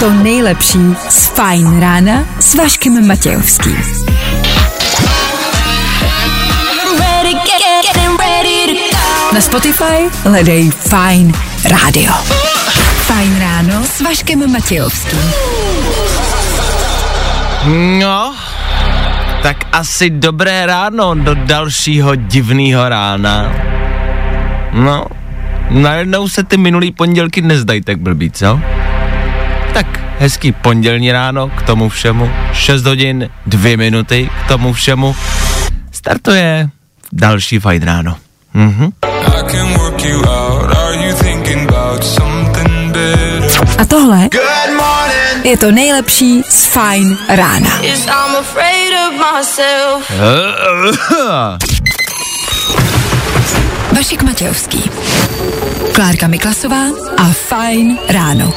to nejlepší z Fajn rána s Vaškem Matějovským. Na Spotify hledej Fajn rádio. Fajn ráno s Vaškem Matějovským. No, tak asi dobré ráno do dalšího divného rána. No, najednou se ty minulý pondělky nezdají tak blbý, co? Tak hezký pondělní ráno k tomu všemu, 6 hodin, 2 minuty k tomu všemu. Startuje další fajn ráno. Mhm. A tohle je to nejlepší z Fajn rána. Vašek Matějovský. Klárka Miklasová a Fajn ráno.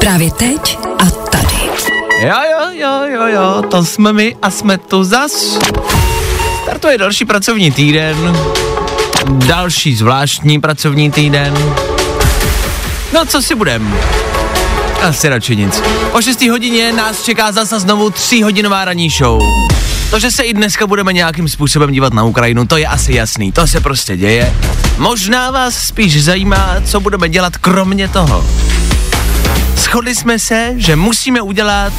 Právě teď a tady. Jo, jo, jo, jo, jo, to jsme my a jsme tu zas. Startuje další pracovní týden, další zvláštní pracovní týden. No, co si budem? Asi radši nic. O 6 hodině nás čeká zase znovu 3 hodinová ranní show. To, že se i dneska budeme nějakým způsobem dívat na Ukrajinu, to je asi jasný, to se prostě děje. Možná vás spíš zajímá, co budeme dělat kromě toho. Shodli jsme se, že musíme udělat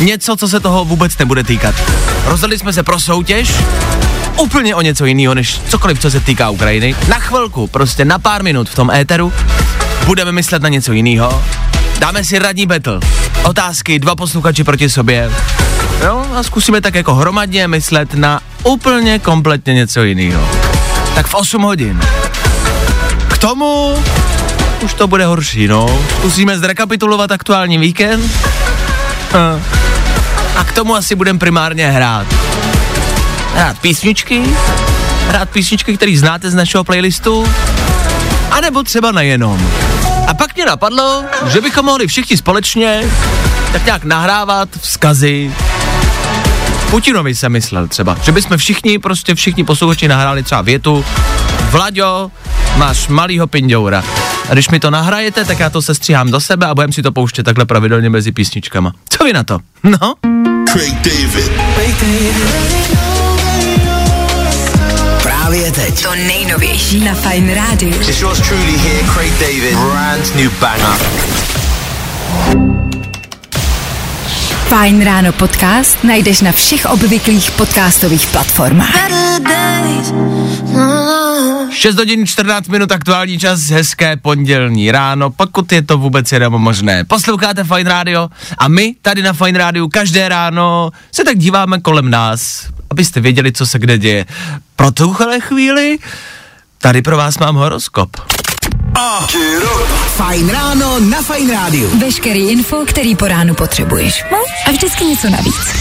něco, co se toho vůbec nebude týkat. Rozhodli jsme se pro soutěž, úplně o něco jiného, než cokoliv, co se týká Ukrajiny. Na chvilku, prostě na pár minut v tom éteru, budeme myslet na něco jiného. Dáme si radní battle. Otázky, dva posluchači proti sobě. Jo, a zkusíme tak jako hromadně myslet na úplně kompletně něco jiného. Tak v 8 hodin. K tomu už to bude horší, no. Zkusíme zrekapitulovat aktuální víkend. Hm. A k tomu asi budeme primárně hrát. Hrát písničky, hrát písničky, které znáte z našeho playlistu, anebo třeba nejenom. A pak mě napadlo, že bychom mohli všichni společně tak nějak nahrávat vzkazy Putinovi jsem myslel třeba, že bychom všichni, prostě všichni posluchači nahráli třeba větu Vlaďo, máš malýho pindoura. A když mi to nahrajete, tak já to sestříhám do sebe a budeme si to pouštět takhle pravidelně mezi písničkama. Co vy na to? No? Craig David. Právě teď. To nejnovější na Fajn rádiu. It's yours truly here, Craig David. Brand new banger. Fajn ráno podcast najdeš na všech obvyklých podcastových platformách. Better days. No. 6 hodin 14 minut aktuální čas, hezké pondělní ráno, pokud je to vůbec jenom možné. Posloucháte Fine Radio a my tady na Fine Radio každé ráno se tak díváme kolem nás, abyste věděli, co se kde děje. Pro tuhle chvíli tady pro vás mám horoskop. Fajn ráno na Fajn rádiu. Veškerý info, který po ránu potřebuješ. No a vždycky něco navíc.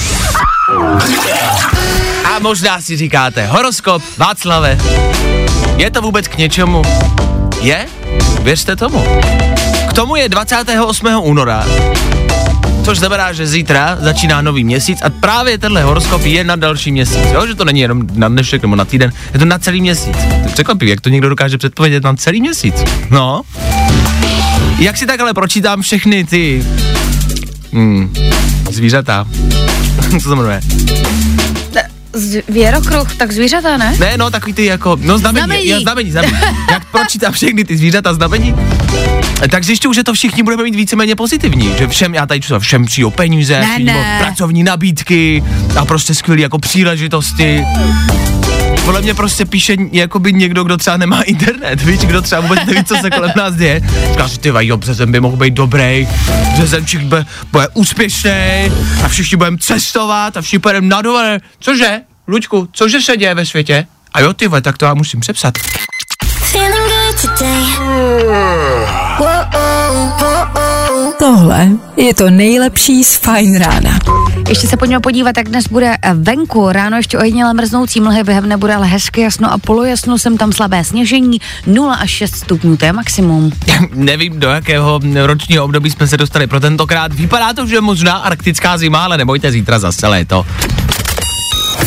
A možná si říkáte, horoskop, Václave, je to vůbec k něčemu? Je? Věřte tomu. K tomu je 28. února, což znamená, že zítra začíná nový měsíc a právě tenhle horoskop je na další měsíc. Jo? Že to není jenom na dnešek nebo na týden, je to na celý měsíc. To je překvapivý, jak to někdo dokáže předpovědět na celý měsíc. No. Jak si takhle pročítám všechny ty hmm, zvířata. Co to jmenuje? Zvěrokruh, tak zvířata, ne? Ne, no, takový ty jako, no znamení, Znamení. znamení. znamení, znamení. Jak pročítám všechny ty zvířata znamení, tak zjišťuju, že to všichni budeme mít víceméně pozitivní, že všem, já tady čtu, všem přijou peníze, Ne, ne. pracovní nabídky a prostě skvělý jako příležitosti. Podle mě prostě píše jakoby někdo, kdo třeba nemá internet, víš, kdo třeba vůbec neví, co se kolem nás děje. Říká si, ty jo, březen by mohl být dobrý, březenčík bude, bude úspěšný a všichni budeme cestovat a všichni pojedeme na dovolené. Cože? Luďku, cože se děje ve světě? A jo, ty tak to já musím přepsat. Feeling good today. Tohle je to nejlepší z Fajn rána. Ještě se pojďme podívat, jak dnes bude eh, venku. Ráno ještě ojediněle mrznoucí mlhy, během nebude ale hezky jasno a polojasno, sem tam slabé sněžení, 0 až 6 stupňů, to je maximum. Nevím, do jakého ročního období jsme se dostali pro tentokrát. Vypadá to, že možná arktická zima, ale nebojte, zítra zase léto.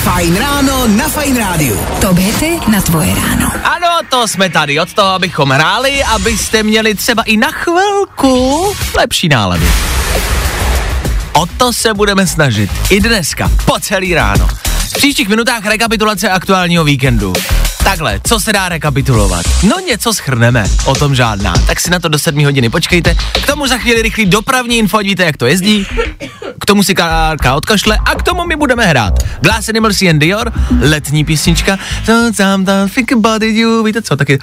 Fajn ráno na Fajn rádiu. To hity na tvoje ráno. Ano, toho jsme tady, od toho, abychom hráli, abyste měli třeba i na chvilku lepší náladu. O to se budeme snažit i dneska, po celý ráno. V příštích minutách rekapitulace aktuálního víkendu. Takhle, co se dá rekapitulovat? No něco schrneme, o tom žádná. Tak si na to do 7 hodiny počkejte. K tomu za chvíli rychlý dopravní info, ať víte, jak to jezdí. K tomu si Kárka odkašle a k tomu my budeme hrát. Glass Animals and Dior, letní písnička. Think about you. Víte co, taky.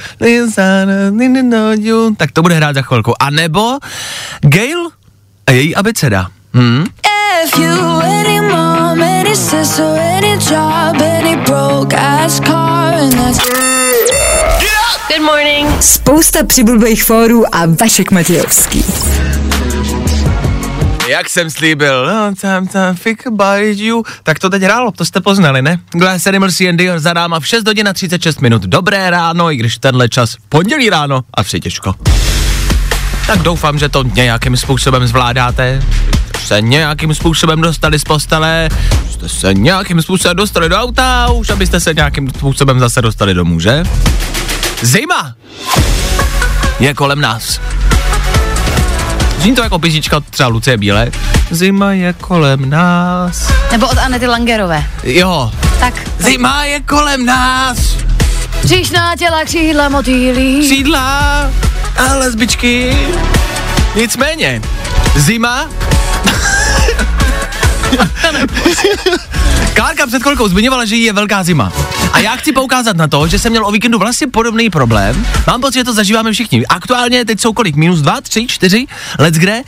Tak to bude hrát za chvilku. A nebo Gail a její abeceda. Hmm? If you any mom, any sister, any job, any broke ass car, Good morning. Spousta přibulbých fórů a Vašek Matějovský. Jak jsem slíbil, no, tam, tam, think about it, you. Tak to teď hrálo, to jste poznali, ne? Glass Animals Dior za náma v 6 hodin a 36 minut. Dobré ráno, i když tenhle čas pondělí ráno a vše těžko. Tak doufám, že to nějakým způsobem zvládáte. Se nějakým způsobem dostali z postele, jste se nějakým způsobem dostali do auta, už abyste se nějakým způsobem zase dostali domů, že? Zima je kolem nás. Zní to jako písnička od třeba Lucie Bílé. Zima je kolem nás. Nebo od Anety Langerové. Jo, Tak, zima je kolem nás. Příšná těla, křídla, motýlí. Křídla a lesbičky. Nicméně, zima... Klárka před chvilkou zmiňovala, že jí je velká zima. A já chci poukázat na to, že jsem měl o víkendu vlastně podobný problém. Mám pocit, že to zažíváme všichni. Aktuálně teď jsou kolik? Minus dva, tři, čtyři? Let's kde?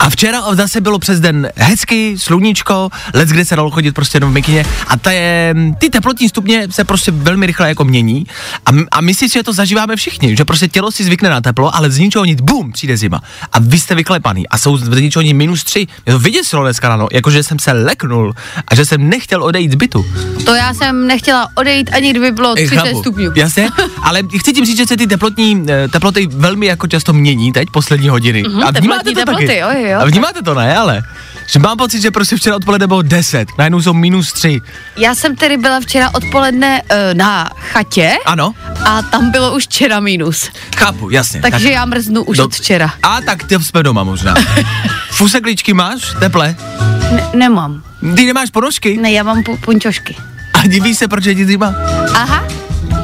A včera zase bylo přes den hezky, sluníčko, let's kde se dalo chodit prostě jenom v mikině. A ta je, ty teplotní stupně se prostě velmi rychle jako mění. A, a myslím si, že to zažíváme všichni, že prostě tělo si zvykne na teplo, ale z ničeho nic, bum, přijde zima. A vy jste vyklepaný a jsou z ničeho nic minus tři. Mě to vyděsilo dneska ráno, jakože jsem se leknul a že jsem nechtěl odejít z bytu. To já jsem nechtěla odejít, ani kdyby bylo 30 Chápu. stupňů. Jasně, ale chci tím říct, že se ty teplotní eh, teploty velmi jako často mění teď, poslední hodiny. Mhm, a vnímáte to teploty, taky? jo, jo. A vnímáte to, ne, ale? Že mám pocit, že prostě včera odpoledne bylo 10, najednou jsou minus 3. Já jsem tedy byla včera odpoledne uh, na chatě Ano, a tam bylo už včera mínus. chápu, jasně. Takže já mrznu už Do- od včera. A tak ty jsme doma možná. Fusekličky máš? Teple? Ne- nemám. Ty nemáš ponožky? Ne, já mám pu- punčošky. A diví se, proč je ti zima? Aha.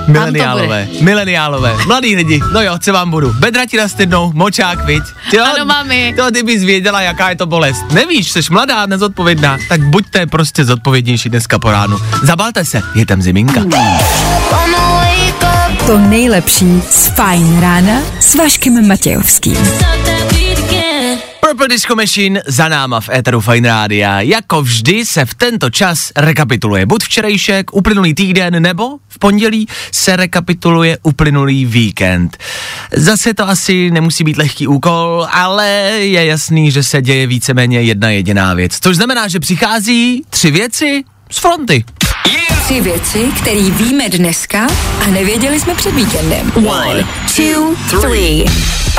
Mileniálové, mileniálové, mladí lidi, no jo, co vám budu, bedra ti nastydnou, močák, viď? Jo, Ano, mami. To ty bys věděla, jaká je to bolest. Nevíš, jsi mladá, nezodpovědná, tak buďte prostě zodpovědnější dneska po ránu. Zabalte se, je tam ziminka. To nejlepší z Fajn rána s Vaškem Matějovským. Purple Disco Machine za náma v éteru Fine Rádia. Jako vždy se v tento čas rekapituluje buď včerejšek, uplynulý týden, nebo v pondělí se rekapituluje uplynulý víkend. Zase to asi nemusí být lehký úkol, ale je jasný, že se děje víceméně jedna jediná věc. Což znamená, že přichází tři věci z fronty. Tři věci, které víme dneska a nevěděli jsme před víkendem. One, two, three.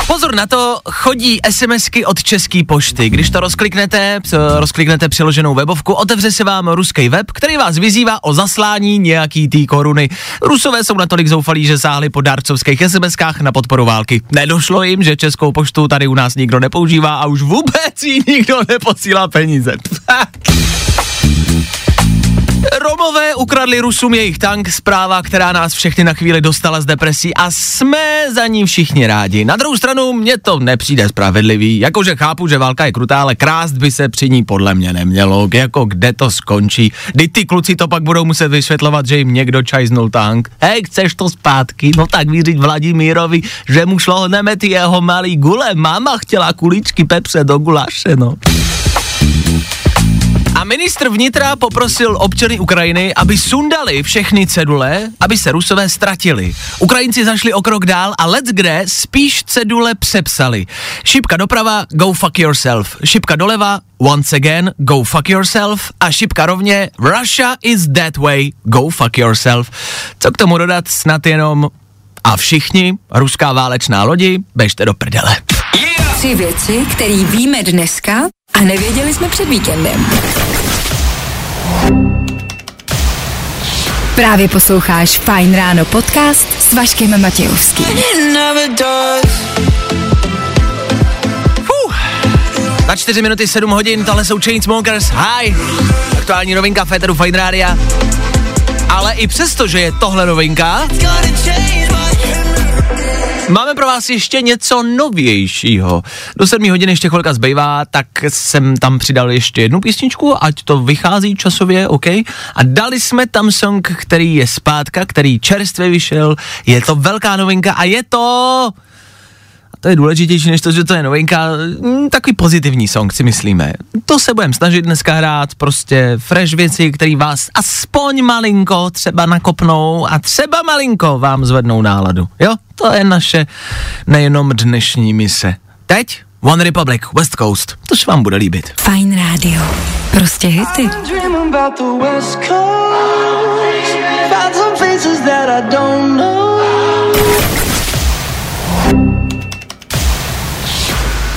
Pozor na to, chodí SMSky od České pošty. Když to rozkliknete, rozkliknete přiloženou webovku, otevře se vám ruský web, který vás vyzývá o zaslání nějaký tý koruny. Rusové jsou natolik zoufalí, že sáhli po dárcovských SMSkách na podporu války. Nedošlo jim, že Českou poštu tady u nás nikdo nepoužívá a už vůbec jí nikdo neposílá peníze. Romové ukradli Rusům jejich tank, zpráva, která nás všechny na chvíli dostala z depresí a jsme za ní všichni rádi. Na druhou stranu mně to nepřijde spravedlivý, jakože chápu, že válka je krutá, ale krást by se při ní podle mě nemělo, jako kde to skončí. Kdy ty kluci to pak budou muset vysvětlovat, že jim někdo čajznul tank. Hej, chceš to zpátky? No tak vyříct Vladimírovi, že mu šlo hned jeho malý gule. Máma chtěla kuličky pepře do guláše, no. Ministr vnitra poprosil občany Ukrajiny, aby sundali všechny cedule, aby se Rusové ztratili. Ukrajinci zašli o krok dál a let's kde spíš cedule přepsali. Šipka doprava, go fuck yourself. Šipka doleva, once again, go fuck yourself. A šipka rovně, Russia is that way, go fuck yourself. Co k tomu dodat, snad jenom a všichni, ruská válečná lodi, běžte do prdele. Tři věci, které víme dneska a nevěděli jsme před víkendem. Právě posloucháš Fajn ráno podcast s Vaškem Matějovským. Na 4 minuty 7 hodin, tohle jsou Chainsmokers, hi! Aktuální novinka Féteru Fine Rádia. Ale i přesto, že je tohle novinka, Máme pro vás ještě něco novějšího. Do 7 hodin ještě chvilka zbývá, tak jsem tam přidal ještě jednu písničku, ať to vychází časově, OK? A dali jsme tam song, který je zpátka, který čerstvě vyšel, je to velká novinka a je to to je důležitější než to, že to je novinka, mm, takový pozitivní song si myslíme. To se budeme snažit dneska hrát, prostě fresh věci, které vás aspoň malinko třeba nakopnou a třeba malinko vám zvednou náladu. Jo, to je naše nejenom dnešní mise. Teď One Republic, West Coast, to se vám bude líbit. Fajn rádio. Prostě hity.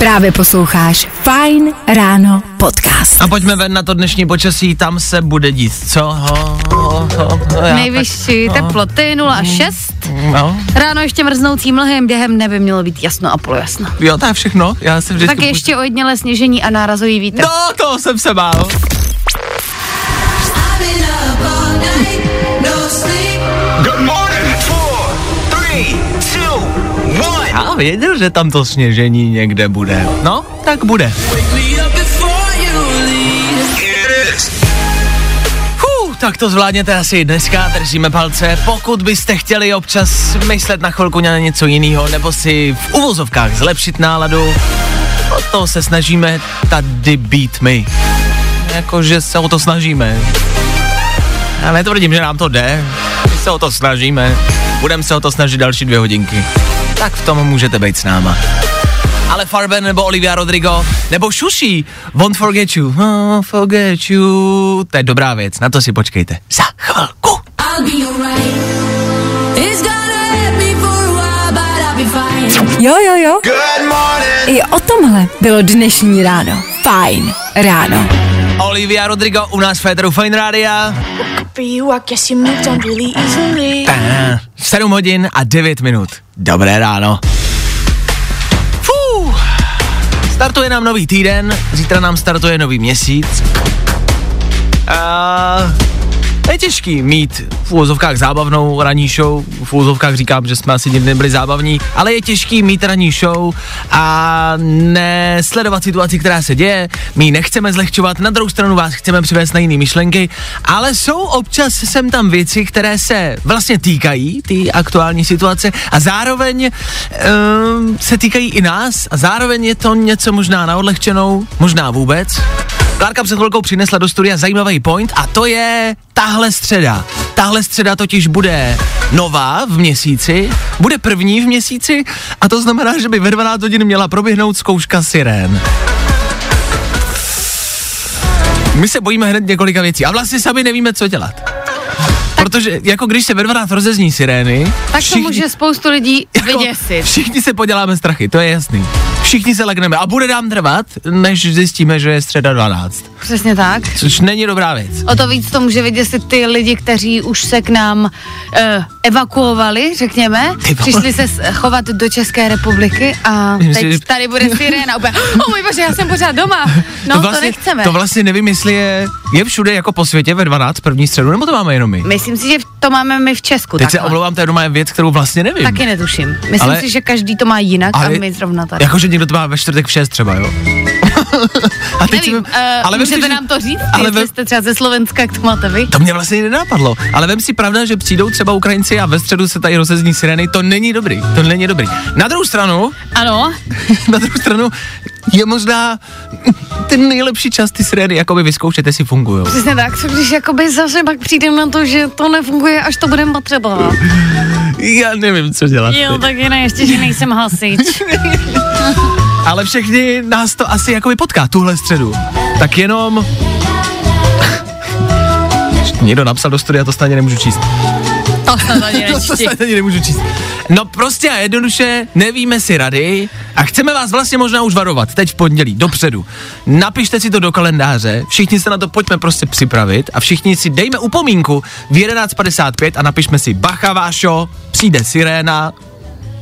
Právě posloucháš Fajn ráno podcast. A pojďme ven na to dnešní počasí, tam se bude dít, co? Ho, ho, ho, já Nejvyšší tak- teploty 0,6. No, Ráno ještě mrznoucí mlhem, během nebe mělo být jasno a polojasno. jo, to je všechno, já jsem vždycky... Tak ještě ojedinělé sněžení a nárazový vítr. No, to jsem se bál. Věděl, že tam to sněžení někde bude. No, tak bude. Tak to zvládněte asi dneska, držíme palce. Pokud byste chtěli občas myslet na chvilku na něco jiného, nebo si v uvozovkách zlepšit náladu, o to se snažíme tady být my. Jakože se o to snažíme. Já netvrdím, že nám to jde, my se o to snažíme. Budeme se o to snažit další dvě hodinky. Tak v tom můžete být s náma. Ale Farben nebo Olivia Rodrigo, nebo Shushi, Won't Forget You, oh, Forget You, to je dobrá věc, na to si počkejte. Za chvilku. Jo, jo, jo. Good morning. I o tomhle bylo dnešní ráno. Fajn ráno. Olivia Rodrigo u nás v Féteru Fine Rádia. For you, I guess you moved on really easily. Ta, 7 hodin a 9 minut. Dobré ráno. Fuh. Startuje nám nový týden, zítra nám startuje nový měsíc. A je těžký mít v úvozovkách zábavnou ranní show, v úvozovkách říkám, že jsme asi nikdy nebyli zábavní, ale je těžký mít ranní show a nesledovat situaci, která se děje, my ji nechceme zlehčovat, na druhou stranu vás chceme přivést na jiné myšlenky, ale jsou občas sem tam věci, které se vlastně týkají ty aktuální situace a zároveň um, se týkají i nás a zároveň je to něco možná na odlehčenou, možná vůbec. Klárka před chvilkou přinesla do studia zajímavý point a to je tahle středa. Tahle středa totiž bude nová v měsíci, bude první v měsíci a to znamená, že by ve 12 hodin měla proběhnout zkouška sirén. My se bojíme hned několika věcí a vlastně sami nevíme, co dělat. Protože jako když se ve 12 rozezní sirény, Tak to může spoustu lidí vyděsit. všichni se poděláme strachy, to je jasný. Všichni se legneme a bude nám trvat, než zjistíme, že je středa 12. Přesně tak. Což není dobrá věc. O to víc to může vyděsit ty lidi, kteří už se k nám uh, evakuovali, řekněme. Přišli se chovat do České republiky a teď tady bude sirena. Úplně, oh můj bože, já jsem pořád doma. No, to, nechceme. To vlastně nevím, jestli je, je všude jako po světě ve 12 první středu, nebo to máme jenom my? Myslím si, že to máme my v Česku. Teď se takhle. omlouvám, to je doma věc, kterou vlastně nevím. Taky netuším. Myslím Ale- si, že každý to má jinak a my zrovna tady. Jakože někdo to má ve čtvrtek v 6 třeba, jo? a teď Nevím, si, uh, ale vem si, můžete že- nám to říct, ale vem, jste třeba ze Slovenska, jak to máte vy? to mě vlastně nenapadlo, ale vem si pravda, že přijdou třeba Ukrajinci a ve středu se tady rozezní sireny, to není dobrý, to není dobrý. Na druhou stranu, Ano, na druhou stranu, je možná ten nejlepší čas ty sirény, jakoby vyzkoušet, jestli fungují. přesně tak, co když jakoby zase pak přijdem na to, že to nefunguje, až to budeme potřebovat. Já nevím, co dělat. Jo, tak ne, ještě, že nejsem hasič. Ale všechny nás to asi jakoby potká tuhle středu. Tak jenom... Někdo napsal do studia, to stejně nemůžu číst. To snad ani to, to nečti. snad ani nemůžu číst. No prostě a jednoduše nevíme si rady a chceme vás vlastně možná už varovat teď v pondělí, dopředu. Napište si to do kalendáře, všichni se na to pojďme prostě připravit a všichni si dejme upomínku v 11.55 a napišme si Bacha Vášo, přijde siréna,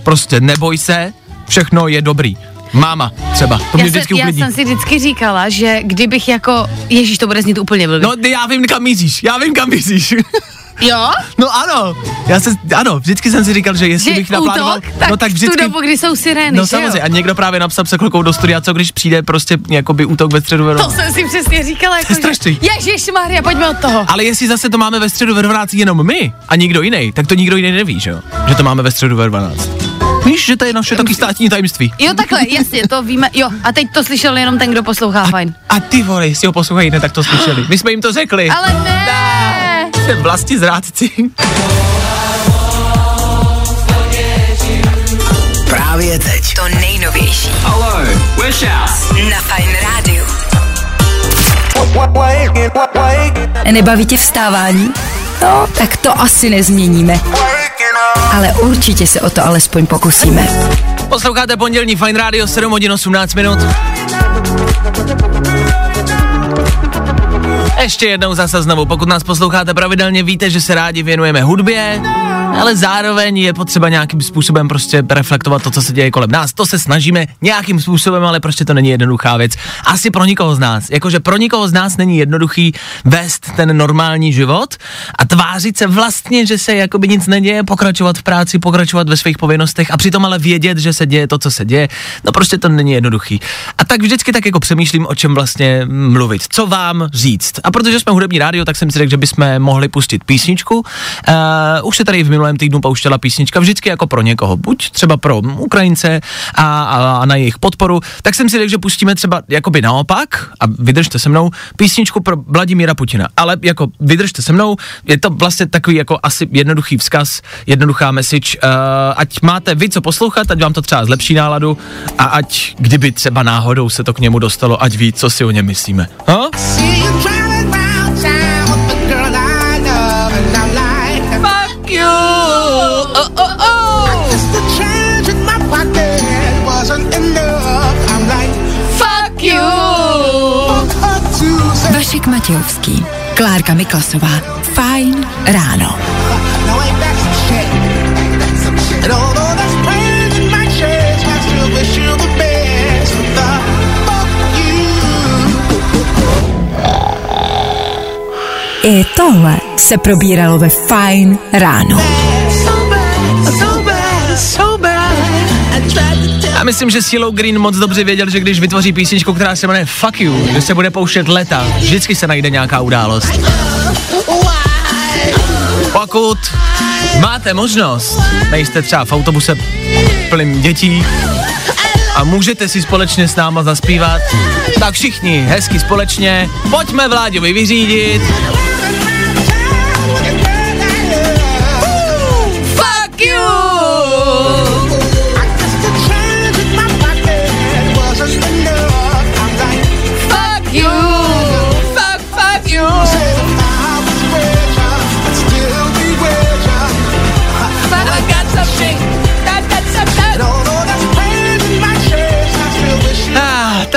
prostě neboj se, všechno je dobrý. Máma třeba, to mě Já, vždycky jsem, já jsem si vždycky říkala, že kdybych jako, ježíš, to bude znít úplně blbě. No já vím, kam míříš, já vím, kam míříš. jo? No ano, já se, ano, vždycky jsem si říkal, že jestli Že bych naplánoval, útok, tak no tak vždycky, tu dobu, kdy jsou sirény, no jo? samozřejmě, a někdo právě napsal se chvilkou do studia, co když přijde prostě jakoby útok ve středu ve To jsem si přesně říkala, jako, že- strašný. Ježíš Maria, pojďme od toho. Ale jestli zase to máme ve středu ve 12 jenom my a nikdo jiný, tak to nikdo jiný neví, že jo? Že to máme ve středu ve 12. Víš, že to je naše taky státní tajemství. Jo, takhle, jasně, to víme, jo, a teď to slyšel jenom ten, kdo poslouchá, fajn. A ty vole, jestli ho poslouchají, ne, tak to slyšeli. My jsme jim to řekli. Ale ne! Jste vlasti zrádci. Právě teď. To nejnovější Hello, Shouse. na Fajn rádiu. Nebaví tě vstávání? No, tak to asi nezměníme. Ale určitě se o to alespoň pokusíme. Posloucháte pondělní Fine Radio 7 hodin 18 minut. Ještě jednou zase znovu, pokud nás posloucháte pravidelně, víte, že se rádi věnujeme hudbě, ale zároveň je potřeba nějakým způsobem prostě reflektovat to, co se děje kolem nás. To se snažíme nějakým způsobem, ale prostě to není jednoduchá věc. Asi pro nikoho z nás. Jakože pro nikoho z nás není jednoduchý vést ten normální život a tvářit se vlastně, že se jakoby nic neděje, pokračovat v práci, pokračovat ve svých povinnostech a přitom ale vědět, že se děje to, co se děje. No prostě to není jednoduchý. A tak vždycky tak jako přemýšlím, o čem vlastně mluvit, co vám říct. A protože jsme hudební rádio, tak jsem si řekl, že bychom mohli pustit písničku. Uh, už se tady v minulém týdnu pouštěla písnička vždycky jako pro někoho, buď třeba pro Ukrajince a, a, a na jejich podporu, tak jsem si řekl, že pustíme třeba jakoby naopak a vydržte se mnou písničku pro Vladimíra Putina. Ale jako vydržte se mnou, je to vlastně takový jako asi jednoduchý vzkaz, jednoduchá message, uh, ať máte vy co poslouchat, ať vám to třeba zlepší náladu a ať kdyby třeba náhodou se to k němu dostalo, ať ví, co si o něm myslíme. Ha? Vašek Matějovský, Klárka Miklasová. Fajn ráno. I tohle se probíralo ve Fajn ráno. Myslím, že Silo Green moc dobře věděl, že když vytvoří písničku, která se jmenuje Fuck You, že se bude pouštět leta, vždycky se najde nějaká událost. Pokud máte možnost, nejste třeba v autobuse plným dětí a můžete si společně s náma zaspívat, tak všichni hezky společně, pojďme Vláďovi vyřídit.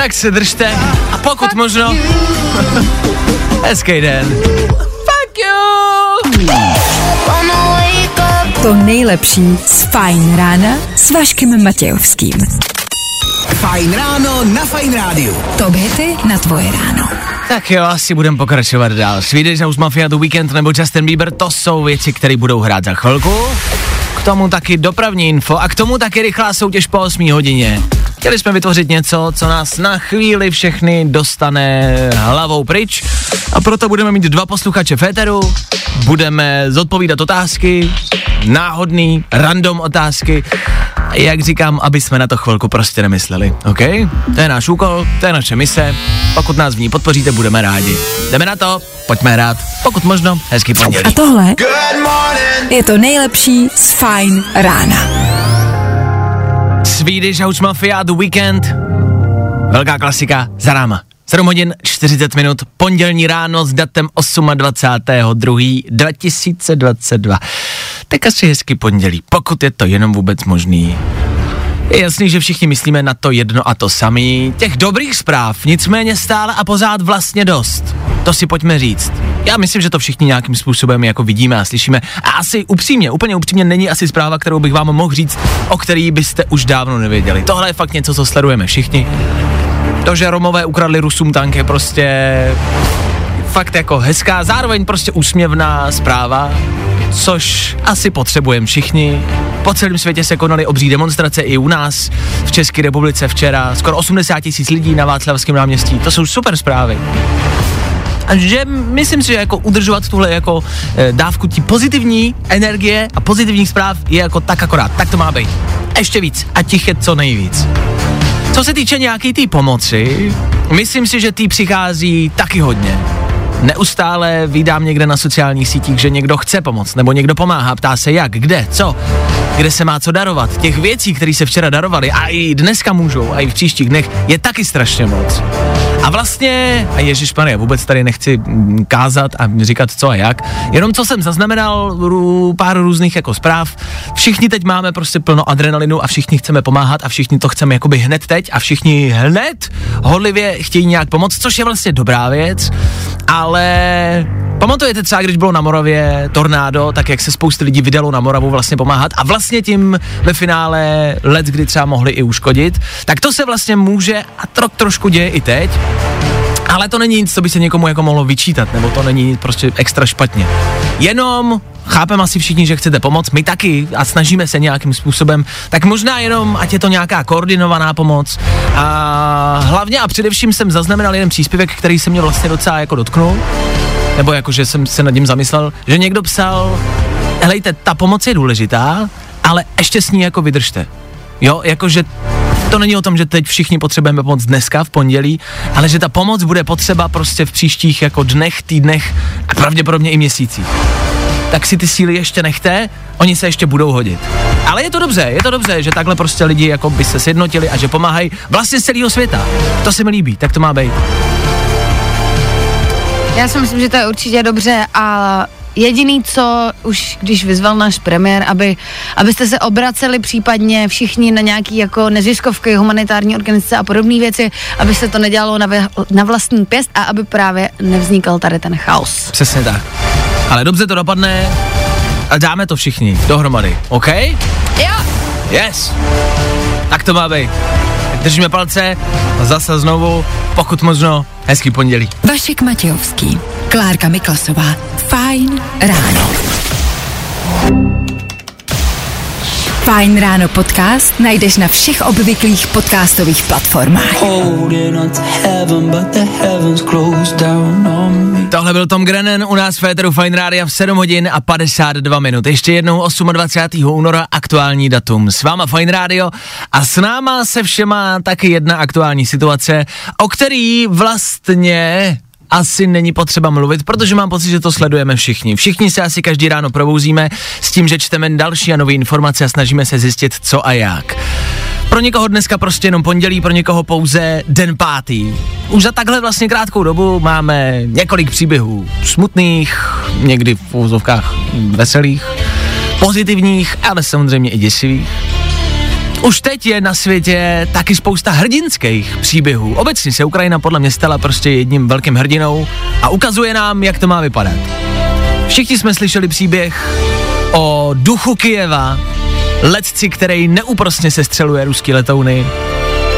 Tak se držte a pokud možno, hezký den. Fuck you! To nejlepší z Fajn rána s Vaškem Matějovským. Fajn ráno na Fajn rádiu. Top hity na tvoje ráno. Tak jo, asi budeme pokračovat dál. Swedish House Mafia The Weekend nebo Justin Bieber, to jsou věci, které budou hrát za chvilku. K tomu taky dopravní info a k tomu taky rychlá soutěž po 8 hodině. Chtěli jsme vytvořit něco, co nás na chvíli všechny dostane hlavou pryč a proto budeme mít dva posluchače Féteru, budeme zodpovídat otázky, náhodný, random otázky, jak říkám, aby jsme na to chvilku prostě nemysleli, OK? To je náš úkol, to je naše mise, pokud nás v ní podpoříte, budeme rádi. Jdeme na to, pojďme hrát, pokud možno, hezký pondělí. A tohle je to nejlepší z Fajn rána. Swedish House Mafia The Weekend. Velká klasika za náma. 7 hodin 40 minut, pondělní ráno s datem 28.2.2022. tak asi hezky pondělí, pokud je to jenom vůbec možný. Je jasný, že všichni myslíme na to jedno a to samý. Těch dobrých zpráv nicméně stále a pořád vlastně dost. To si pojďme říct. Já myslím, že to všichni nějakým způsobem jako vidíme a slyšíme. A asi upřímně, úplně upřímně není asi zpráva, kterou bych vám mohl říct, o který byste už dávno nevěděli. Tohle je fakt něco, co sledujeme všichni. To, že Romové ukradli Rusům tank je prostě fakt jako hezká, zároveň prostě úsměvná zpráva, což asi potřebujeme všichni. Po celém světě se konaly obří demonstrace i u nás v České republice včera. Skoro 80 tisíc lidí na Václavském náměstí. To jsou super zprávy. Že myslím si, že jako udržovat tuhle jako e, dávku tí pozitivní energie a pozitivních zpráv je jako tak akorát. Tak to má být. Ještě víc a těch je co nejvíc. Co se týče nějaký té tý pomoci, myslím si, že tý přichází taky hodně neustále vydám někde na sociálních sítích, že někdo chce pomoct, nebo někdo pomáhá, ptá se jak, kde, co, kde se má co darovat. Těch věcí, které se včera darovaly a i dneska můžou, a i v příštích dnech, je taky strašně moc. A vlastně, a Ježíš já vůbec tady nechci mm, kázat a říkat co a jak, jenom co jsem zaznamenal, pár různých jako zpráv, všichni teď máme prostě plno adrenalinu a všichni chceme pomáhat a všichni to chceme jakoby hned teď a všichni hned hodlivě chtějí nějak pomoct, což je vlastně dobrá věc, ale pamatujete třeba, když bylo na Moravě tornádo, tak jak se spousty lidí vydalo na Moravu vlastně pomáhat a vlastně tím ve finále let, kdy třeba mohli i uškodit, tak to se vlastně může a tro, trošku děje i teď. Ale to není nic, co by se někomu jako mohlo vyčítat, nebo to není prostě extra špatně. Jenom chápem asi všichni, že chcete pomoct, my taky a snažíme se nějakým způsobem, tak možná jenom, ať je to nějaká koordinovaná pomoc. A hlavně a především jsem zaznamenal jeden příspěvek, který se mě vlastně docela jako dotknul, nebo jako, že jsem se nad ním zamyslel, že někdo psal, helejte, ta pomoc je důležitá, ale ještě s ní jako vydržte. Jo, jakože to není o tom, že teď všichni potřebujeme pomoc dneska v pondělí, ale že ta pomoc bude potřeba prostě v příštích jako dnech, týdnech a pravděpodobně i měsících. Tak si ty síly ještě nechte, oni se ještě budou hodit. Ale je to dobře, je to dobře, že takhle prostě lidi jako by se sjednotili a že pomáhají vlastně z celého světa. To se mi líbí, tak to má být. Já si myslím, že to je určitě dobře a Jediný, co už když vyzval náš premiér, aby, abyste se obraceli případně všichni na nějaký jako neziskovky, humanitární organizace a podobné věci, aby se to nedělalo na, na vlastní pěst a aby právě nevznikal tady ten chaos. Přesně tak. Ale dobře to dopadne a dáme to všichni dohromady, OK? Jo. Yes. Tak to má být. Držíme palce a zase znovu, pokud možno, hezký pondělí. Vašek Matějovský, Klárka Miklasová, Fajn ráno. Fajn ráno podcast najdeš na všech obvyklých podcastových platformách. Tohle byl Tom Grennan u nás v Féteru Fine Radio v 7 hodin a 52 minut. Ještě jednou 28. února aktuální datum. S váma Fine Radio a s náma se všema taky jedna aktuální situace, o který vlastně asi není potřeba mluvit, protože mám pocit, že to sledujeme všichni. Všichni se asi každý ráno probouzíme s tím, že čteme další a nové informace a snažíme se zjistit, co a jak. Pro někoho dneska prostě jenom pondělí, pro někoho pouze den pátý. Už za takhle vlastně krátkou dobu máme několik příběhů smutných, někdy v úzovkách veselých, pozitivních, ale samozřejmě i děsivých. Už teď je na světě taky spousta hrdinských příběhů. Obecně se Ukrajina podle mě stala prostě jedním velkým hrdinou a ukazuje nám, jak to má vypadat. Všichni jsme slyšeli příběh o duchu Kijeva, letci, který neúprostně se střeluje ruský letouny,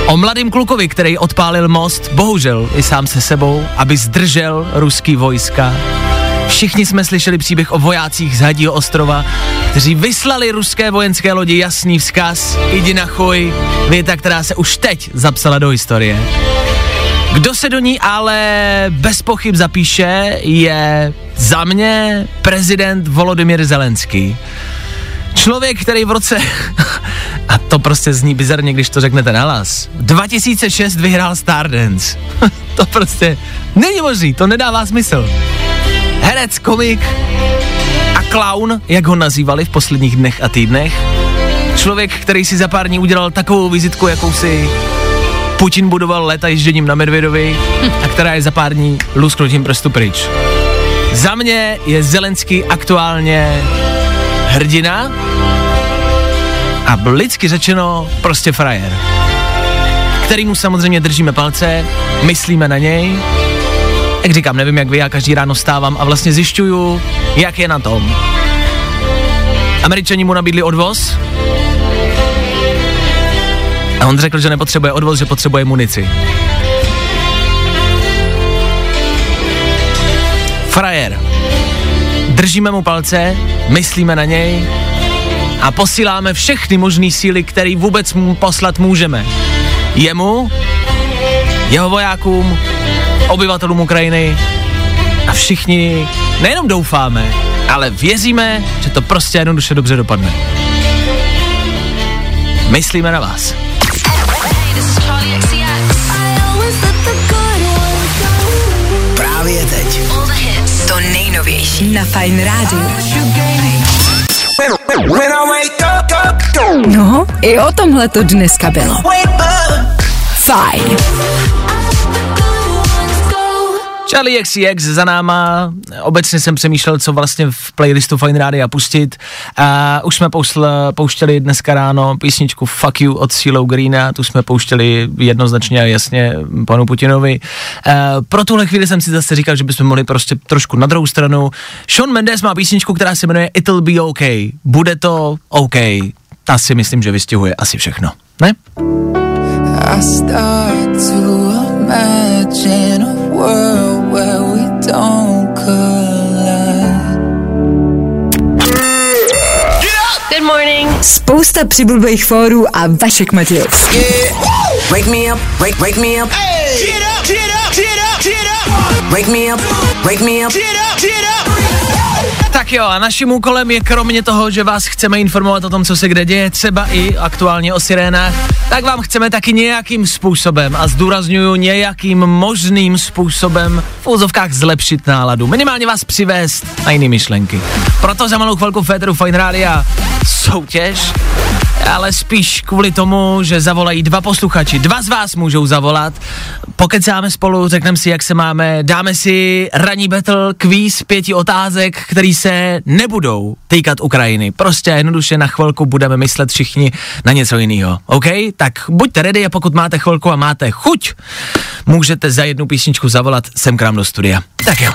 o mladým klukovi, který odpálil most, bohužel i sám se sebou, aby zdržel ruský vojska. Všichni jsme slyšeli příběh o vojácích z Hadího ostrova, kteří vyslali ruské vojenské lodi jasný vzkaz, jdi na chuj, věta, která se už teď zapsala do historie. Kdo se do ní ale bez pochyb zapíše, je za mě prezident Volodymyr Zelenský. Člověk, který v roce, a to prostě zní bizarně, když to řeknete nahlas, 2006 vyhrál Stardance. to prostě není možný, to nedává smysl herec, komik a clown, jak ho nazývali v posledních dnech a týdnech. Člověk, který si za pár dní udělal takovou vizitku, jakou si Putin budoval leta ježděním na Medvědovi a která je za pár dní lusknutím prstu pryč. Za mě je Zelenský aktuálně hrdina a lidsky řečeno prostě frajer. Kterýmu samozřejmě držíme palce, myslíme na něj. Jak říkám, nevím jak vy, já každý ráno stávám a vlastně zjišťuju, jak je na tom. Američani mu nabídli odvoz a on řekl, že nepotřebuje odvoz, že potřebuje munici. Frajer. Držíme mu palce, myslíme na něj a posíláme všechny možné síly, které vůbec mu poslat můžeme. Jemu, jeho vojákům, obyvatelům Ukrajiny a všichni nejenom doufáme, ale věříme, že to prostě jednoduše dobře dopadne. Myslíme na vás. Právě teď. To nejnovější na Fine Radio. No, i o tomhle to dneska bylo. Fajn. Charlie XCX za náma, obecně jsem přemýšlel, co vlastně v playlistu Fine Rádia pustit. A už jsme pousl, pouštěli dneska ráno písničku Fuck You od Silo Greena, tu jsme pouštěli jednoznačně a jasně panu Putinovi. A pro tuhle chvíli jsem si zase říkal, že bychom mohli prostě trošku na druhou stranu. Sean Mendes má písničku, která se jmenuje It'll Be OK. Bude to OK. Ta si myslím, že vystihuje asi všechno. Ne? I start to imagine a world where we don't collide. Good morning. Spousta přibulbých fórů a Vašek Matějovský. Wake me up, wake, wake me up. Wake me up, wake me up. Tak jo, a naším úkolem je kromě toho, že vás chceme informovat o tom, co se kde děje, třeba i aktuálně o sirénách, tak vám chceme taky nějakým způsobem, a zdůraznuju nějakým možným způsobem, v úzovkách zlepšit náladu, minimálně vás přivést na jiné myšlenky. Proto za malou chvilku Féteru Fine Rádia soutěž, ale spíš kvůli tomu, že zavolají dva posluchači. Dva z vás můžou zavolat, pokecáme spolu, řekneme si, jak se máme, dáme si ranní battle, kvíz pěti otázek, který se nebudou týkat Ukrajiny. Prostě jednoduše na chvilku budeme myslet všichni na něco jiného. OK? Tak buďte ready a pokud máte chvilku a máte chuť, můžete za jednu písničku zavolat sem k nám do studia. Tak jo.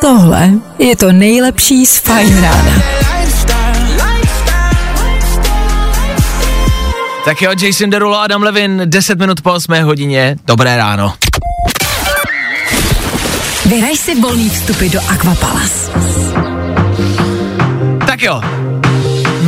Tohle je to nejlepší z Fine Rána. Tak jo, Jason Derulo, Adam Levin, 10 minut po 8 hodině. Dobré ráno. Vyraj si volný vstupy do Aquapalas. Tak jo,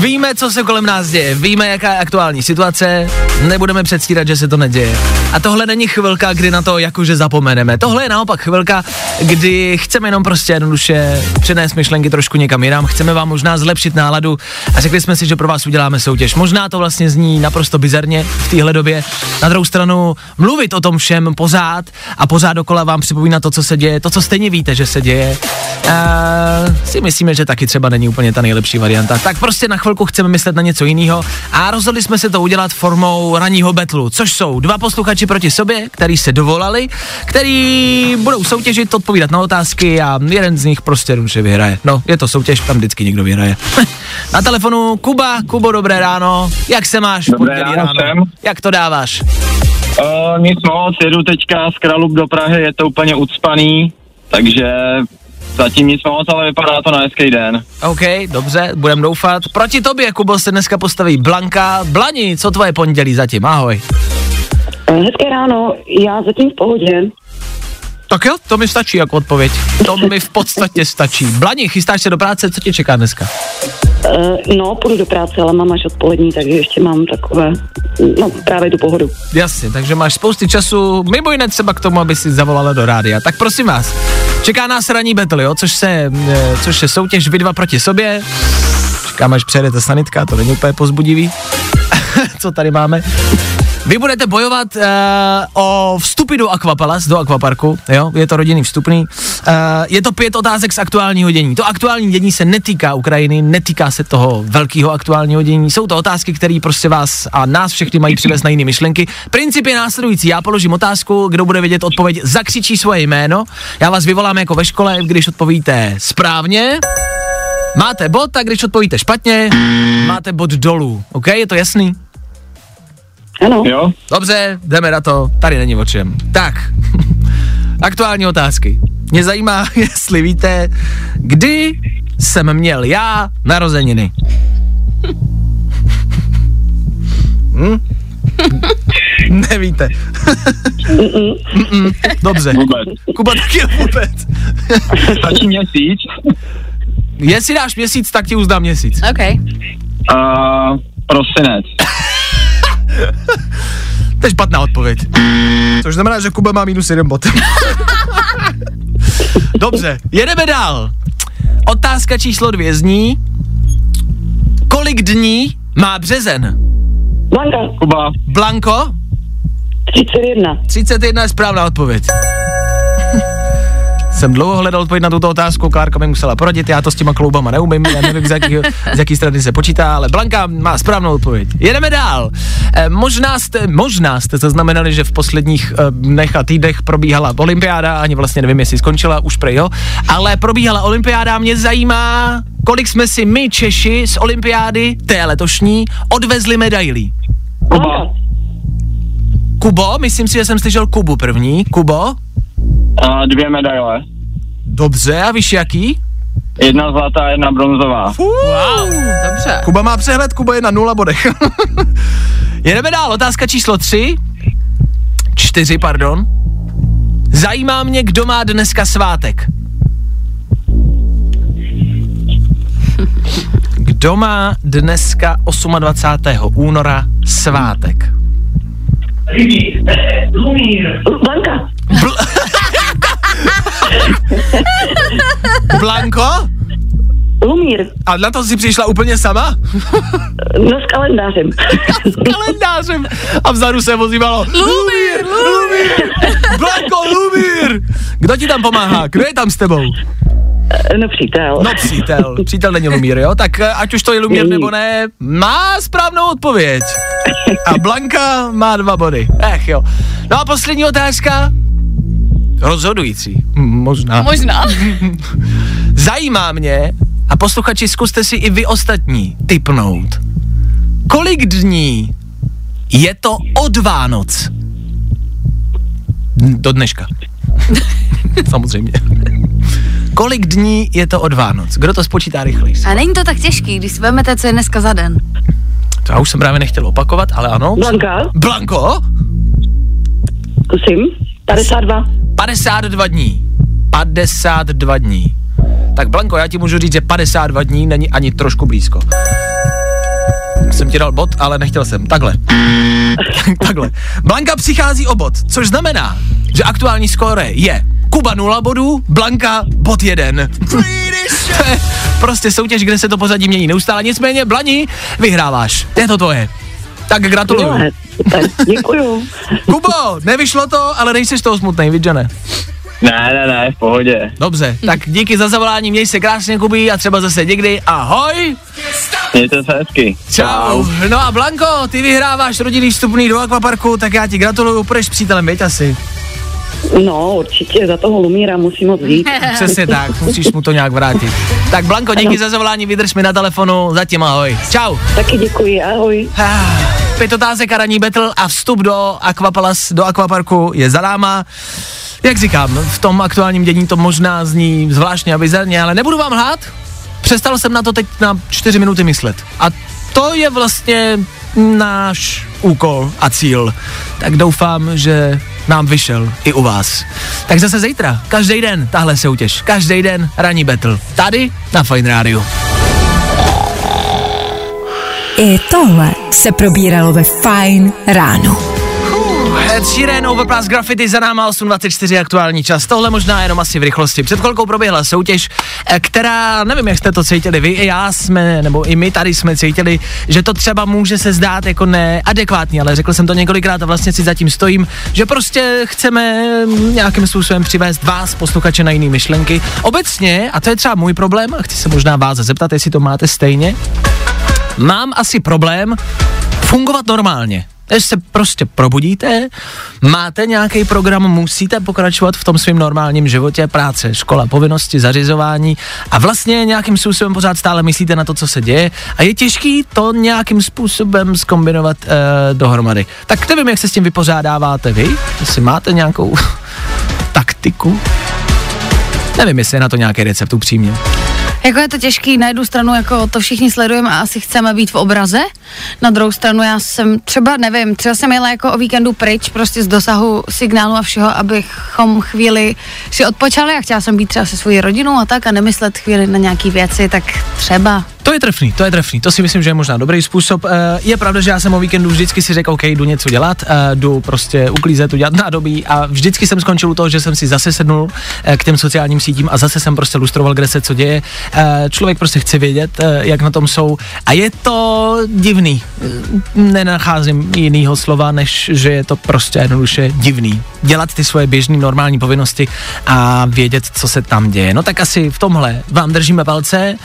Víme, co se kolem nás děje, víme, jaká je aktuální situace, nebudeme předstírat, že se to neděje. A tohle není chvilka, kdy na to jakože zapomeneme. Tohle je naopak chvilka, kdy chceme jenom prostě jednoduše přenést myšlenky trošku někam jinam, chceme vám možná zlepšit náladu a řekli jsme si, že pro vás uděláme soutěž. Možná to vlastně zní naprosto bizarně v téhle době. Na druhou stranu mluvit o tom všem pořád a pořád dokola vám připomínat to, co se děje, to, co stejně víte, že se děje, a si myslíme, že taky třeba není úplně ta nejlepší varianta. Tak prostě na chvilku chceme myslet na něco jiného a rozhodli jsme se to udělat formou ranního betlu, což jsou dva posluchači proti sobě, který se dovolali, který budou soutěžit, odpovídat na otázky a jeden z nich prostě jednoduše vyhraje. No, je to soutěž, tam vždycky někdo vyhraje. na telefonu Kuba, Kubo, dobré ráno. Jak se máš? Dobré Pondělí ráno všem. Jak to dáváš? Uh, nic moc, jedu teďka z Kralub do Prahy, je to úplně ucpaný, takže zatím nic moc, ale vypadá to na hezký den. OK, dobře, budem doufat. Proti tobě, Kubo, se dneska postaví Blanka. Blani, co tvoje pondělí zatím? Ahoj. Hezké ráno, já zatím v pohodě. Tak jo, to mi stačí jako odpověď. To mi v podstatě stačí. Blani, chystáš se do práce, co tě čeká dneska? Uh, no, půjdu do práce, ale mám až odpolední, takže ještě mám takové, no právě tu pohodu. Jasně, takže máš spousty času, mimo jiné třeba k tomu, aby si zavolala do rádia. Tak prosím vás, čeká nás ranní battle, jo, což, se, eh, což je soutěž vy dva proti sobě. Čekám, až přejedete sanitka, to není úplně pozbudivý. Co tady máme? Vy budete bojovat uh, o vstupy do Aquapalas, do Aquaparku, jo, je to rodinný vstupný. Uh, je to pět otázek z aktuálního dění. To aktuální dění se netýká Ukrajiny, netýká se toho velkého aktuálního dění. Jsou to otázky, které prostě vás a nás všechny mají přivést na jiné myšlenky. Princip je následující. Já položím otázku, kdo bude vědět odpověď, zakřičí svoje jméno. Já vás vyvolám jako ve škole, když odpovíte správně. Máte bod a když odpovíte špatně, máte bod dolů. OK, je to jasný? Ano. Jo? Dobře, jdeme na to, tady není o čem. Tak, aktuální otázky. Mě zajímá, jestli víte, kdy jsem měl já narozeniny. Hm? Nevíte. Mm-mm. Dobře. Vůbec. Kuba taky vůbec. Stačí měsíc. Jestli dáš měsíc, tak ti uzdám měsíc. OK. Uh, prosinec. To je špatná odpověď. Což znamená, že Kuba má minus jeden bod. Dobře, jedeme dál. Otázka číslo dvě zní, kolik dní má březen? Blanka, Kuba. Blanko? 31. 31 je správná odpověď. Jsem dlouho hledal odpověď na tuto otázku, Klárka mi musela poradit, já to s těma kloubama neumím, já nevím, z jaký, z jaký strany se počítá, ale Blanka má správnou odpověď. Jedeme dál. E, možná jste, možná jste zaznamenali, že v posledních e, dnech a týdnech probíhala olympiáda, ani vlastně nevím, jestli skončila, už prej, jo, ale probíhala olympiáda, mě zajímá, kolik jsme si my Češi z olympiády, té letošní, odvezli medailí. Kuba. Kubo, myslím si, že jsem slyšel Kubu první. Kubo? Uh, dvě medaile. Dobře, a víš jaký? Jedna zlatá, jedna bronzová. Wow, dobře. Kuba má přehled, Kuba je na nula bodech. Jedeme dál, otázka číslo tři. Čtyři, pardon. Zajímá mě, kdo má dneska svátek. Kdo má dneska 28. února svátek? Blanka, Blanko? Lumír, A na to si přišla úplně sama? no s kalendářem. kalendářem a vzadu se ozývalo Lumír, Lumír, Blanko, Lumír. Kdo ti tam pomáhá? Kdo je tam s tebou? No přítel. No přítel, přítel není Lumír, jo? Tak eh, ať už to je Lumír nebo ne, má správnou odpověď. A Blanka má dva body. Ech jo. No a poslední otázka. Rozhodující. Hm, Možná. Možná. Zajímá mě, a posluchači, zkuste si i vy ostatní typnout. Kolik dní je to od Vánoc? Do dneška. Samozřejmě. Kolik dní je to od Vánoc? Kdo to spočítá rychleji? A není to tak těžký, když si vezmete, co je dneska za den. To já už jsem právě nechtěl opakovat, ale ano. Blanka, Blanko? kusím. 52. 52 dní. 52 dní. Tak Blanko, já ti můžu říct, že 52 dní není ani trošku blízko. Jsem ti dal bod, ale nechtěl jsem. Takhle. Takhle. Blanka přichází o bod, což znamená, že aktuální skóre je Kuba 0 bodů, Blanka bod 1. To je prostě soutěž, kde se to pozadí mění neustále. Nicméně, Blani, vyhráváš. Je to tvoje. Tak gratuluju. Milé, super, děkuju. Kubo, nevyšlo to, ale nejsi z toho smutnej, vidíš, že ne? Ne, ne, ne, v pohodě. Dobře, tak díky za zavolání, měj se krásně, Kubí, a třeba zase někdy. Ahoj! Mějte se hezky. Čau. No a Blanko, ty vyhráváš rodinný vstupný do akvaparku, tak já ti gratuluju, půjdeš s přítelem, veď asi. No, určitě za toho Lumíra musím moc vzít. Přesně tak, musíš mu to nějak vrátit. Tak Blanko, díky za zavolání, vydrž mi na telefonu, zatím ahoj. Čau. Taky děkuji, ahoj. Ah, Pět otázek a ranní battle a vstup do Aquapalas, do akvaparku je za náma. Jak říkám, v tom aktuálním dění to možná zní zvláštně a bizarně, ale nebudu vám lhát. Přestal jsem na to teď na čtyři minuty myslet. A to je vlastně náš úkol a cíl. Tak doufám, že nám vyšel i u vás. Tak zase zítra, každý den, tahle soutěž, každý den ranní battle. Tady na Fine Radio. I tohle se probíralo ve Fine ráno. Ed Sheeran, Overpass Graffiti za náma 8.24 aktuální čas. Tohle možná jenom asi v rychlosti. Před chvilkou proběhla soutěž, eh, která, nevím, jak jste to cítili vy, i já jsme, nebo i my tady jsme cítili, že to třeba může se zdát jako neadekvátní, ale řekl jsem to několikrát a vlastně si zatím stojím, že prostě chceme nějakým způsobem přivést vás, posluchače, na jiné myšlenky. Obecně, a to je třeba můj problém, a chci se možná vás zeptat, jestli to máte stejně, mám asi problém fungovat normálně. Když se prostě probudíte, máte nějaký program, musíte pokračovat v tom svém normálním životě, práce, škola, povinnosti, zařizování a vlastně nějakým způsobem pořád stále myslíte na to, co se děje a je těžký to nějakým způsobem skombinovat uh, dohromady. Tak nevím, jak se s tím vypořádáváte vy, jestli máte nějakou taktiku. Nevím, jestli je na to nějaký recept upřímně. Jako je to těžký, na jednu stranu jako to všichni sledujeme a asi chceme být v obraze, na druhou stranu já jsem třeba, nevím, třeba jsem jela jako o víkendu pryč prostě z dosahu signálu a všeho, abychom chvíli si odpočali a chtěla jsem být třeba se svojí rodinou a tak a nemyslet chvíli na nějaký věci, tak třeba. To je trefný, to je trefný, to si myslím, že je možná dobrý způsob. Eh, je pravda, že já jsem o víkendu vždycky si řekl, OK, jdu něco dělat, eh, jdu prostě uklízet, udělat nádobí a vždycky jsem skončil u toho, že jsem si zase sednul eh, k těm sociálním sítím a zase jsem prostě lustroval, kde se co děje. Člověk prostě chce vědět, jak na tom jsou a je to divný. Nenacházím jinýho slova, než že je to prostě jednoduše divný. Dělat ty svoje běžné normální povinnosti a vědět, co se tam děje. No tak asi v tomhle vám držíme palce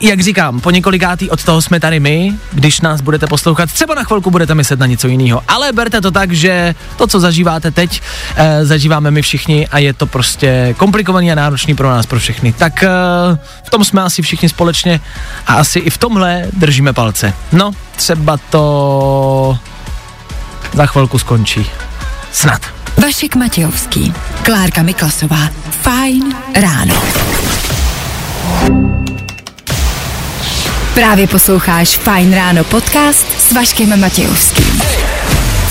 jak říkám, po několikátý od toho jsme tady my, když nás budete poslouchat, třeba na chvilku budete myslet na něco jiného. Ale berte to tak, že to, co zažíváte teď, e, zažíváme my všichni a je to prostě komplikovaný a náročný pro nás, pro všechny. Tak e, v tom jsme asi všichni společně a asi i v tomhle držíme palce. No, třeba to za chvilku skončí. Snad. Vašek Matějovský, Klárka Miklasová, Fajn ráno. Právě posloucháš Fajn ráno podcast s Vaškem Matějovským.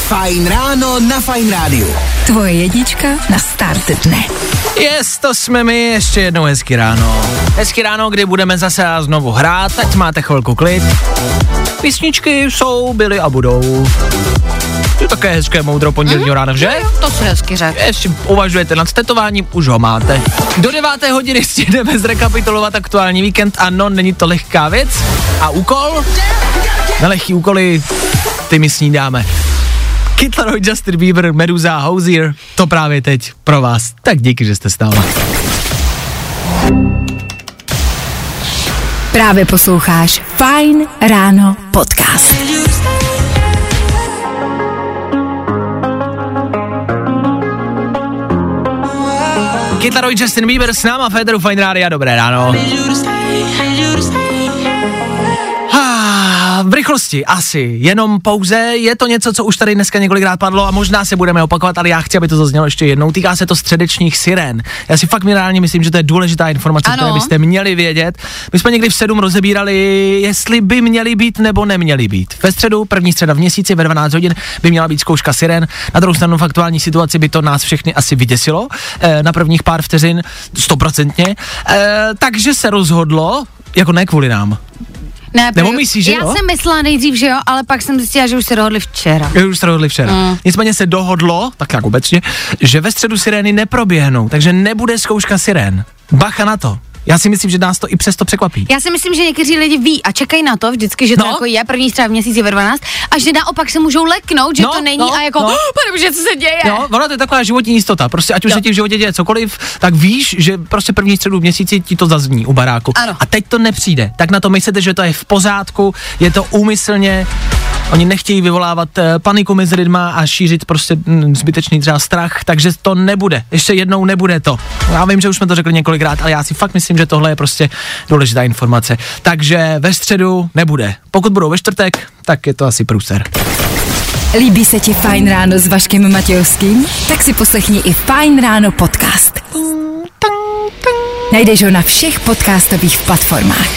Fajn ráno na Fajn rádiu. Tvoje jedička na start dne. Yes, to jsme my, ještě jednou hezky ráno. Hezky ráno, kdy budeme zase znovu hrát, ať máte chvilku klid. Písničky jsou, byly a budou. To také hezké moudro pondělního mm-hmm. rána, že? Jo, to se hezky řekl. Jestli uvažujete nad tetováním, už ho máte. Do deváté hodiny stihneme zrekapitulovat aktuální víkend. Ano, není to lehká věc. A úkol? Na lehký úkoly ty mi snídáme. Kid Laroi, Justin Bieber, Meduza, Hosier, to právě teď pro vás. Tak díky, že jste stále. Právě posloucháš Fine Ráno podcast. Kid Laroi, Justin Bieber s náma, Federu Fine Rádia, dobré ráno v rychlosti asi, jenom pouze je to něco, co už tady dneska několikrát padlo a možná se budeme opakovat, ale já chci, aby to zaznělo ještě jednou. Týká se to středečních sirén. Já si fakt minimálně myslím, že to je důležitá informace, kterou byste měli vědět. My jsme někdy v sedm rozebírali, jestli by měly být nebo neměly být. Ve středu, první středa v měsíci ve 12 hodin by měla být zkouška siren. Na druhou stranu v aktuální situaci by to nás všechny asi vyděsilo eh, na prvních pár vteřin, stoprocentně. Eh, takže se rozhodlo, jako ne kvůli nám, ne, Nebo myslíš, že Já jo? jsem myslela nejdřív, že jo, ale pak jsem zjistila, že už se dohodli včera. Že už se dohodli včera. Mm. Nicméně se dohodlo, tak jak obecně, že ve středu sirény neproběhnou, takže nebude zkouška sirén. Bacha na to. Já si myslím, že nás to i přesto překvapí. Já si myslím, že někteří lidi ví a čekají na to vždycky, že to No. jako je první třeba v měsíci ve 12 a že naopak se můžou leknout, že No, to není no, a jako, no. oh, pane, co se děje. Jo, ono to je taková životní jistota. Prostě ať už Jo. se ti v životě děje cokoliv, tak víš, že prostě první středu v měsíci ti to zazní u baráku. Ano. A teď to nepřijde. Tak na to myslíte, že to je v pořádku, je to úmyslně, Oni nechtějí vyvolávat eh, paniku mezi lidma a šířit prostě mm, zbytečný třeba strach, takže to nebude. Ještě jednou nebude to. Já vím, že už jsme to řekli několikrát, ale já si fakt myslím, že tohle je prostě důležitá informace. Takže ve středu nebude. Pokud budou ve čtvrtek, tak je to asi průser. Líbí se ti Fajn ráno s Vaškem Matějovským? Tak si poslechni i Fajn ráno podcast. Najdeš ho na všech podcastových platformách.